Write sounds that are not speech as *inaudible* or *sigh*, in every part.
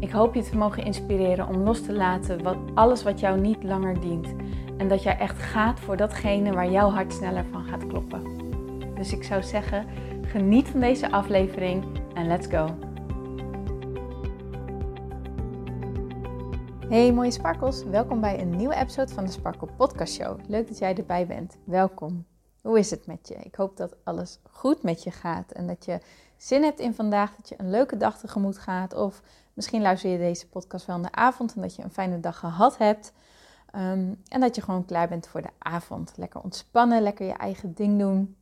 Ik hoop je te mogen inspireren om los te laten wat, alles wat jou niet langer dient. En dat jij echt gaat voor datgene waar jouw hart sneller van gaat kloppen. Dus ik zou zeggen, geniet van deze aflevering en let's go. Hey mooie sparkles, welkom bij een nieuwe episode van de Sparkle Podcast Show. Leuk dat jij erbij bent. Welkom. Hoe is het met je? Ik hoop dat alles goed met je gaat en dat je zin hebt in vandaag, dat je een leuke dag tegemoet gaat of Misschien luister je deze podcast wel in de avond en dat je een fijne dag gehad hebt. Ehm, en dat je gewoon klaar bent voor de avond. Lekker ontspannen, lekker je eigen ding doen.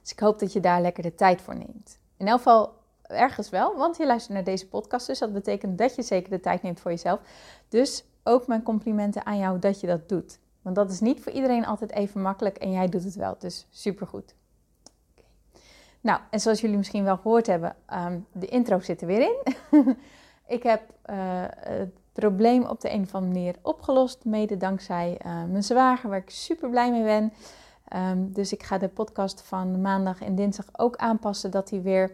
Dus ik hoop dat je daar lekker de tijd voor neemt. In elk geval ergens wel, want je luistert naar deze podcast. Dus dat betekent dat je zeker de tijd neemt voor jezelf. Dus ook mijn complimenten aan jou dat je dat doet. Want dat is niet voor iedereen altijd even makkelijk en jij doet het wel. Dus supergoed. Nou, en zoals jullie misschien wel gehoord hebben, um, de intro zit er weer in. *laughs* ik heb uh, het probleem op de een of andere manier opgelost, mede dankzij uh, mijn zwager, waar ik super blij mee ben. Um, dus ik ga de podcast van maandag en dinsdag ook aanpassen, dat hij weer,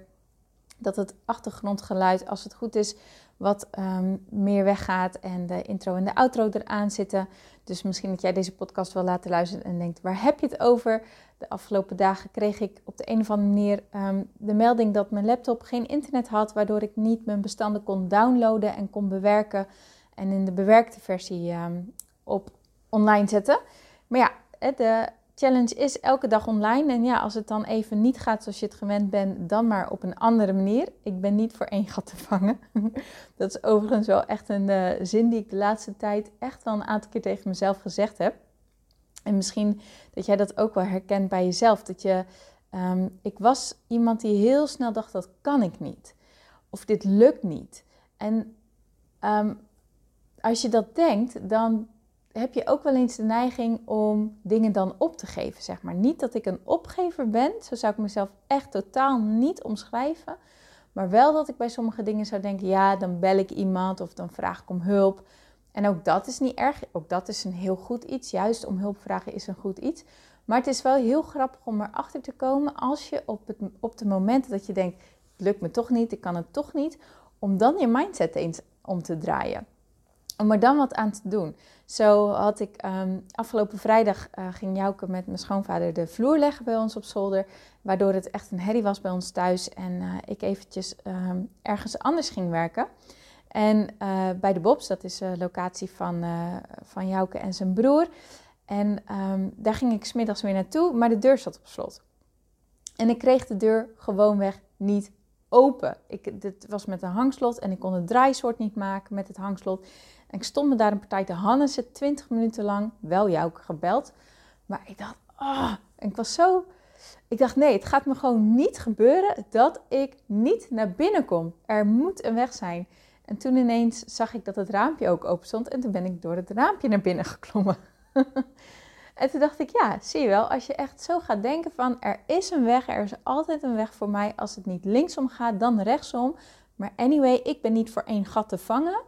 dat het achtergrondgeluid, als het goed is, wat um, meer weggaat en de intro en de outro eraan zitten. Dus misschien dat jij deze podcast wil laten luisteren en denkt, waar heb je het over? De afgelopen dagen kreeg ik op de een of andere manier um, de melding dat mijn laptop geen internet had, waardoor ik niet mijn bestanden kon downloaden en kon bewerken en in de bewerkte versie um, op online zetten. Maar ja, de challenge is elke dag online. En ja, als het dan even niet gaat zoals je het gewend bent, dan maar op een andere manier. Ik ben niet voor één gat te vangen. *laughs* dat is overigens wel echt een uh, zin die ik de laatste tijd echt wel een aantal keer tegen mezelf gezegd heb. En misschien dat jij dat ook wel herkent bij jezelf. Dat je, um, ik was iemand die heel snel dacht, dat kan ik niet. Of dit lukt niet. En um, als je dat denkt, dan heb je ook wel eens de neiging om dingen dan op te geven, zeg maar. Niet dat ik een opgever ben, zo zou ik mezelf echt totaal niet omschrijven. Maar wel dat ik bij sommige dingen zou denken, ja, dan bel ik iemand of dan vraag ik om hulp. En ook dat is niet erg, ook dat is een heel goed iets. Juist om hulp vragen is een goed iets. Maar het is wel heel grappig om erachter te komen als je op, het, op de momenten dat je denkt, het lukt me toch niet, ik kan het toch niet, om dan je mindset eens om te draaien om er dan wat aan te doen. Zo had ik um, afgelopen vrijdag uh, ging Jouke met mijn schoonvader de vloer leggen bij ons op zolder. Waardoor het echt een herrie was bij ons thuis. En uh, ik eventjes um, ergens anders ging werken. En uh, bij de Bobs, dat is de locatie van, van Jouke en zijn broer. En um, daar ging ik smiddags weer naartoe, maar de deur zat op slot. En ik kreeg de deur gewoonweg niet open. Ik, dit was met een hangslot en ik kon het draaisoort niet maken met het hangslot. En ik stond me daar een partij te Hannessen, 20 minuten lang, wel jou gebeld. Maar ik dacht, oh, ik was zo. Ik dacht, nee, het gaat me gewoon niet gebeuren dat ik niet naar binnen kom. Er moet een weg zijn. En toen ineens zag ik dat het raampje ook open stond. En toen ben ik door het raampje naar binnen geklommen. *laughs* en toen dacht ik, ja, zie je wel, als je echt zo gaat denken van er is een weg, er is altijd een weg voor mij. Als het niet linksom gaat, dan rechtsom. Maar anyway, ik ben niet voor één gat te vangen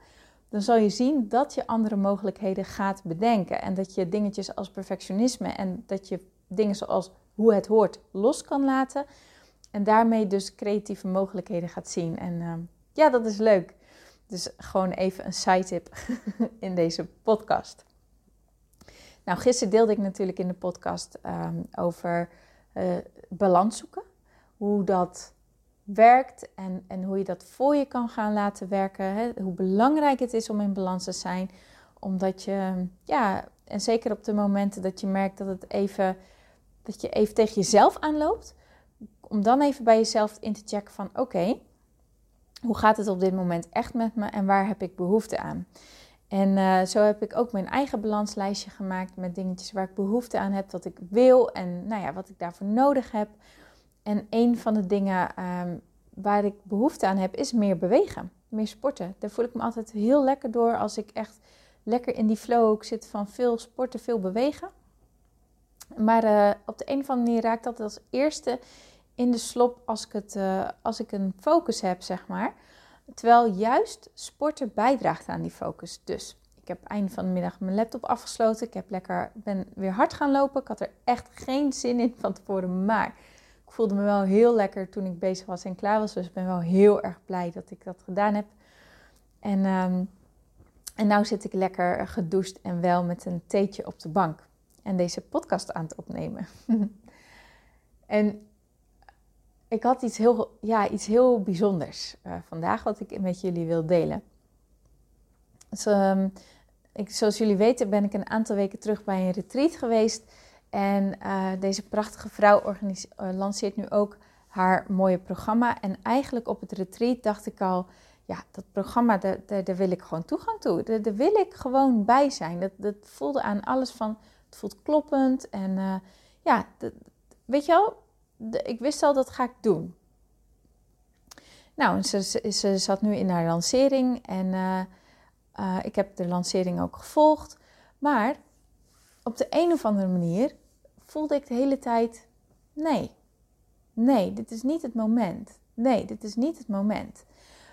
dan zal je zien dat je andere mogelijkheden gaat bedenken. En dat je dingetjes als perfectionisme en dat je dingen zoals hoe het hoort los kan laten. En daarmee dus creatieve mogelijkheden gaat zien. En uh, ja, dat is leuk. Dus gewoon even een side tip *laughs* in deze podcast. Nou, gisteren deelde ik natuurlijk in de podcast um, over uh, balans zoeken. Hoe dat werkt en, en hoe je dat voor je kan gaan laten werken. Hè? Hoe belangrijk het is om in balans te zijn. Omdat je, ja, en zeker op de momenten dat je merkt dat het even, dat je even tegen jezelf aanloopt. Om dan even bij jezelf in te checken van oké, hoe gaat het op dit moment echt met me en waar heb ik behoefte aan? En uh, zo heb ik ook mijn eigen balanslijstje gemaakt met dingetjes waar ik behoefte aan heb, wat ik wil en nou ja, wat ik daarvoor nodig heb. En een van de dingen um, waar ik behoefte aan heb, is meer bewegen. meer sporten. Daar voel ik me altijd heel lekker door als ik echt lekker in die flow zit van veel sporten, veel bewegen. Maar uh, op de een of andere manier raakt dat als eerste in de slop als ik, het, uh, als ik een focus heb, zeg maar. Terwijl juist sporten bijdraagt aan die focus. Dus ik heb eind van de middag mijn laptop afgesloten. Ik heb lekker, ben weer hard gaan lopen. Ik had er echt geen zin in van tevoren. Maar ik voelde me wel heel lekker toen ik bezig was en klaar was. Dus ik ben wel heel erg blij dat ik dat gedaan heb. En, um, en nou zit ik lekker gedoucht en wel met een theetje op de bank. En deze podcast aan het opnemen. *laughs* en ik had iets heel, ja, iets heel bijzonders uh, vandaag wat ik met jullie wil delen. Dus, um, ik, zoals jullie weten ben ik een aantal weken terug bij een retreat geweest. En uh, deze prachtige vrouw uh, lanceert nu ook haar mooie programma. En eigenlijk op het retreat dacht ik al, ja, dat programma, daar, daar, wil ik gewoon toegang toe. Daar, wil ik gewoon bij zijn. Dat, dat voelde aan alles van, het voelt kloppend. En ja, weet je wel, ik wist al dat ga ik doen. Nou, ze, zat nu in haar lancering en uh, uh, ik heb de lancering ook gevolgd. Maar op de een of andere manier voelde ik de hele tijd: nee, nee, dit is niet het moment. Nee, dit is niet het moment.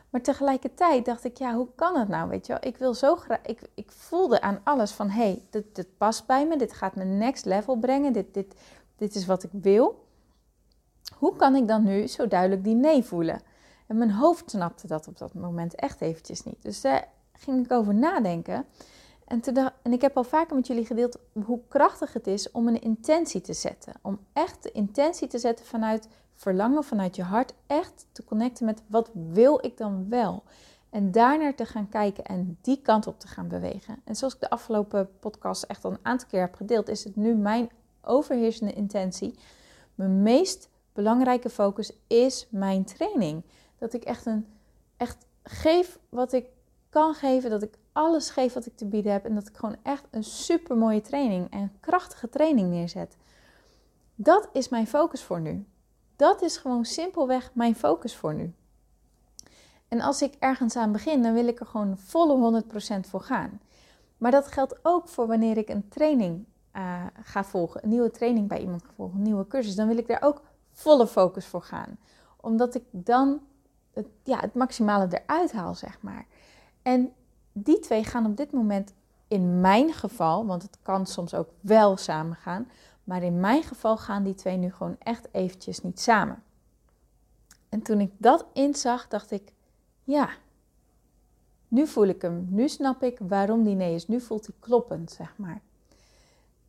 Maar tegelijkertijd dacht ik, ja, hoe kan het nou? Weet je wel, ik wil zo graag. Ik, ik voelde aan alles van: hé, hey, dit, dit past bij me, dit gaat me next level brengen, dit, dit, dit is wat ik wil. Hoe kan ik dan nu zo duidelijk die nee voelen? En mijn hoofd snapte dat op dat moment echt eventjes niet. Dus daar ging ik over nadenken. En, en ik heb al vaker met jullie gedeeld hoe krachtig het is om een intentie te zetten. Om echt de intentie te zetten vanuit verlangen, vanuit je hart. Echt te connecten met wat wil ik dan wel. En daarnaar te gaan kijken en die kant op te gaan bewegen. En zoals ik de afgelopen podcast echt al een aantal keer heb gedeeld, is het nu mijn overheersende intentie. Mijn meest belangrijke focus is mijn training. Dat ik echt, een, echt geef wat ik kan geven. Dat ik alles geef wat ik te bieden heb. En dat ik gewoon echt een super mooie training en krachtige training neerzet. Dat is mijn focus voor nu. Dat is gewoon simpelweg mijn focus voor nu. En als ik ergens aan begin, dan wil ik er gewoon volle 100% voor gaan. Maar dat geldt ook voor wanneer ik een training uh, ga volgen, een nieuwe training bij iemand volgen, een nieuwe cursus. Dan wil ik daar ook volle focus voor gaan. Omdat ik dan het, ja, het maximale eruit haal, zeg maar. En die twee gaan op dit moment in mijn geval, want het kan soms ook wel samen gaan, maar in mijn geval gaan die twee nu gewoon echt eventjes niet samen. En toen ik dat inzag, dacht ik, ja, nu voel ik hem, nu snap ik waarom die nee is, nu voelt hij kloppend, zeg maar.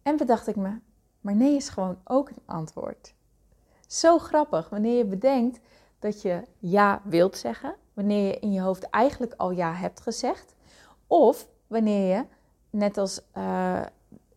En bedacht ik me, maar nee is gewoon ook een antwoord. Zo grappig wanneer je bedenkt dat je ja wilt zeggen, wanneer je in je hoofd eigenlijk al ja hebt gezegd, of wanneer je, net als uh,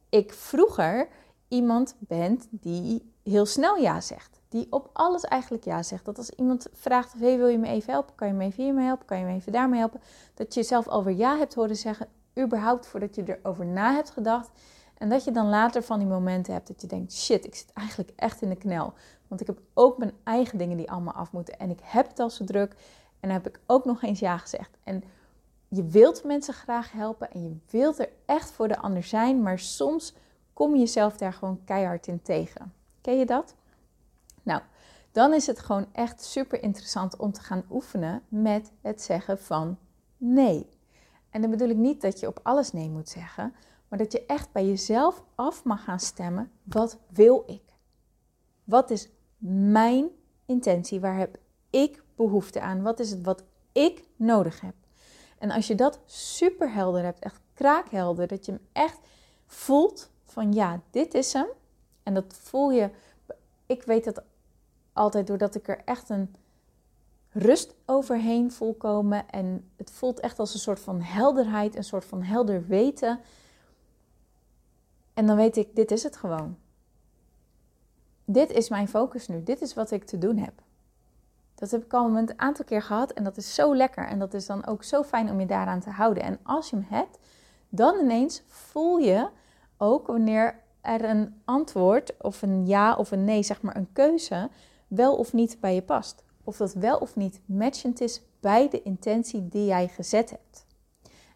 ik vroeger, iemand bent die heel snel ja zegt. Die op alles eigenlijk ja zegt. Dat als iemand vraagt of hey, wil je me even helpen? Kan je me even hiermee helpen? Kan je me even daarmee helpen? Dat je zelf alweer ja hebt horen zeggen, überhaupt voordat je erover na hebt gedacht. En dat je dan later van die momenten hebt dat je denkt: shit, ik zit eigenlijk echt in de knel. Want ik heb ook mijn eigen dingen die allemaal af moeten. En ik heb het al druk. En dan heb ik ook nog eens ja gezegd. En je wilt mensen graag helpen en je wilt er echt voor de ander zijn. Maar soms kom je jezelf daar gewoon keihard in tegen. Ken je dat? Nou, dan is het gewoon echt super interessant om te gaan oefenen met het zeggen van nee. En dan bedoel ik niet dat je op alles nee moet zeggen. Maar dat je echt bij jezelf af mag gaan stemmen. Wat wil ik? Wat is mijn intentie? Waar heb ik behoefte aan? Wat is het wat ik nodig heb? En als je dat super helder hebt, echt kraakhelder, dat je hem echt voelt van ja, dit is hem. En dat voel je, ik weet dat altijd doordat ik er echt een rust overheen voel komen. En het voelt echt als een soort van helderheid, een soort van helder weten. En dan weet ik, dit is het gewoon. Dit is mijn focus nu. Dit is wat ik te doen heb. Dat heb ik al een aantal keer gehad en dat is zo lekker. En dat is dan ook zo fijn om je daaraan te houden. En als je hem hebt, dan ineens voel je ook wanneer er een antwoord of een ja of een nee, zeg maar een keuze, wel of niet bij je past. of dat wel of niet matchend is bij de intentie die jij gezet hebt.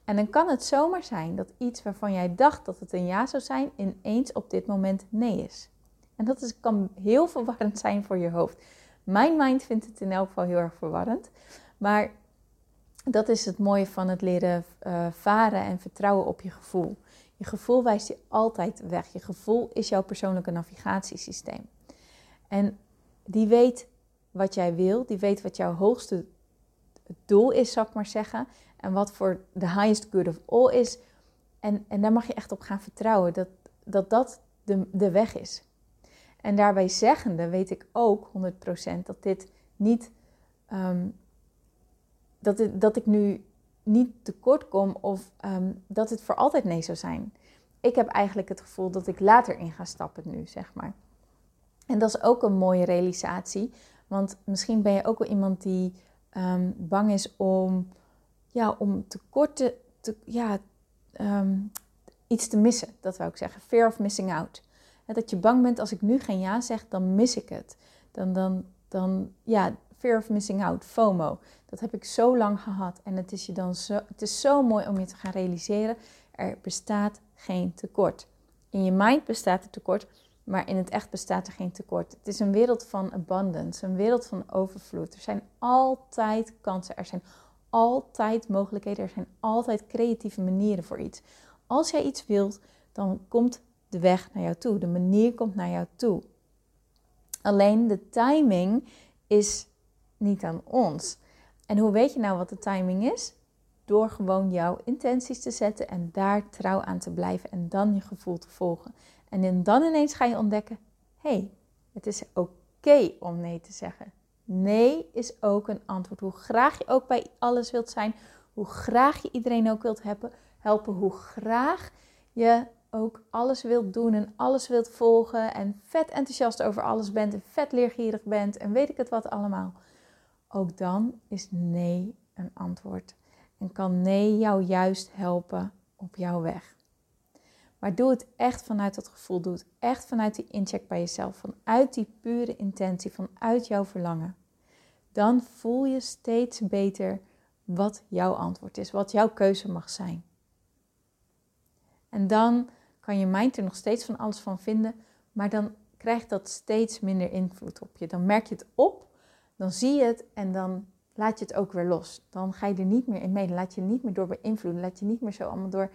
En dan kan het zomaar zijn dat iets waarvan jij dacht dat het een ja zou zijn, ineens op dit moment nee is. En dat is, kan heel verwarrend zijn voor je hoofd. Mijn mind vindt het in elk geval heel erg verwarrend. Maar dat is het mooie van het leren uh, varen en vertrouwen op je gevoel. Je gevoel wijst je altijd weg. Je gevoel is jouw persoonlijke navigatiesysteem. En die weet wat jij wil, die weet wat jouw hoogste doel is, zal ik maar zeggen. En wat voor de highest good of all is. En, en daar mag je echt op gaan vertrouwen, dat dat, dat de, de weg is. En daarbij zeggende weet ik ook 100% dat dit niet. Um, dat, dat ik nu niet tekort kom of um, dat het voor altijd nee zou zijn. Ik heb eigenlijk het gevoel dat ik later in ga stappen nu, zeg maar. En dat is ook een mooie realisatie. Want misschien ben je ook wel iemand die um, bang is om, ja, om te, ja, iets te missen. Dat wou ik zeggen. Fear of missing out. Dat je bang bent als ik nu geen ja zeg, dan mis ik het. Dan, dan, dan ja, fear of missing out, FOMO. Dat heb ik zo lang gehad. En het is, je dan zo, het is zo mooi om je te gaan realiseren. Er bestaat geen tekort. In je mind bestaat er tekort, maar in het echt bestaat er geen tekort. Het is een wereld van abundance, een wereld van overvloed. Er zijn altijd kansen, er zijn altijd mogelijkheden, er zijn altijd creatieve manieren voor iets. Als jij iets wilt, dan komt de weg naar jou toe, de manier komt naar jou toe. Alleen de timing is niet aan ons. En hoe weet je nou wat de timing is? Door gewoon jouw intenties te zetten en daar trouw aan te blijven en dan je gevoel te volgen. En dan ineens ga je ontdekken: hé, hey, het is oké om nee te zeggen. Nee is ook een antwoord. Hoe graag je ook bij alles wilt zijn, hoe graag je iedereen ook wilt helpen, helpen hoe graag je ook alles wilt doen en alles wilt volgen en vet enthousiast over alles bent en vet leergierig bent en weet ik het wat allemaal. Ook dan is nee een antwoord en kan nee jou juist helpen op jouw weg. Maar doe het echt vanuit dat gevoel. Doe het echt vanuit die incheck bij jezelf. Vanuit die pure intentie, vanuit jouw verlangen. Dan voel je steeds beter wat jouw antwoord is, wat jouw keuze mag zijn. En dan kan je mind er nog steeds van alles van vinden, maar dan krijgt dat steeds minder invloed op je. Dan merk je het op, dan zie je het en dan laat je het ook weer los. Dan ga je er niet meer in mee, dan laat je niet meer door beïnvloeden, laat je niet meer zo allemaal door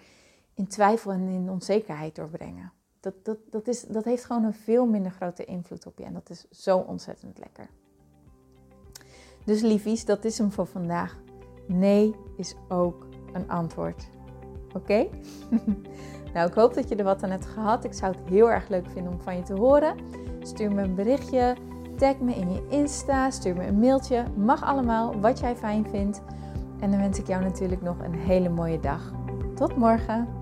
in twijfel en in onzekerheid doorbrengen. Dat, dat, dat, is, dat heeft gewoon een veel minder grote invloed op je en dat is zo ontzettend lekker. Dus liefies, dat is hem voor vandaag. Nee is ook een antwoord. Oké? *laughs* nou, ik hoop dat je er wat aan hebt gehad. Ik zou het heel erg leuk vinden om van je te horen. Stuur me een berichtje, tag me in je Insta, stuur me een mailtje. Mag allemaal, wat jij fijn vindt. En dan wens ik jou natuurlijk nog een hele mooie dag. Tot morgen!